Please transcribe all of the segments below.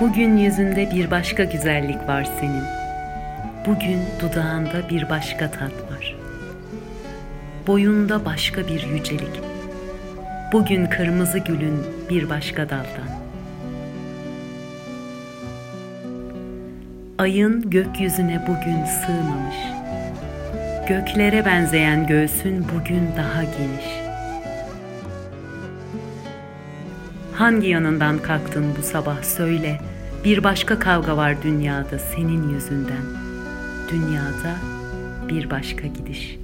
Bugün yüzünde bir başka güzellik var senin. Bugün dudağında bir başka tat var. Boyunda başka bir yücelik. Bugün kırmızı gülün bir başka daldan. Ayın gökyüzüne bugün sığmamış. Göklere benzeyen göğsün bugün daha geniş. Hangi yanından kalktın bu sabah söyle. Bir başka kavga var dünyada senin yüzünden. Dünyada bir başka gidiş.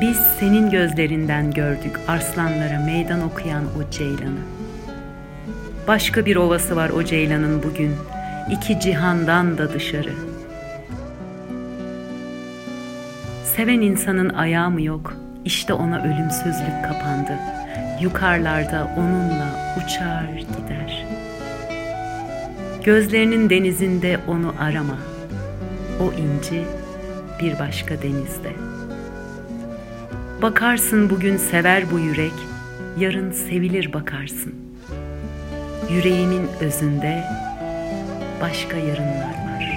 Biz senin gözlerinden gördük arslanlara meydan okuyan o ceylanı. Başka bir ovası var o ceylanın bugün, iki cihandan da dışarı. Seven insanın ayağı mı yok, işte ona ölümsüzlük kapandı. Yukarılarda onunla uçar gider. Gözlerinin denizinde onu arama. O inci bir başka denizde. Bakarsın bugün sever bu yürek, yarın sevilir bakarsın. Yüreğimin özünde başka yarınlar var.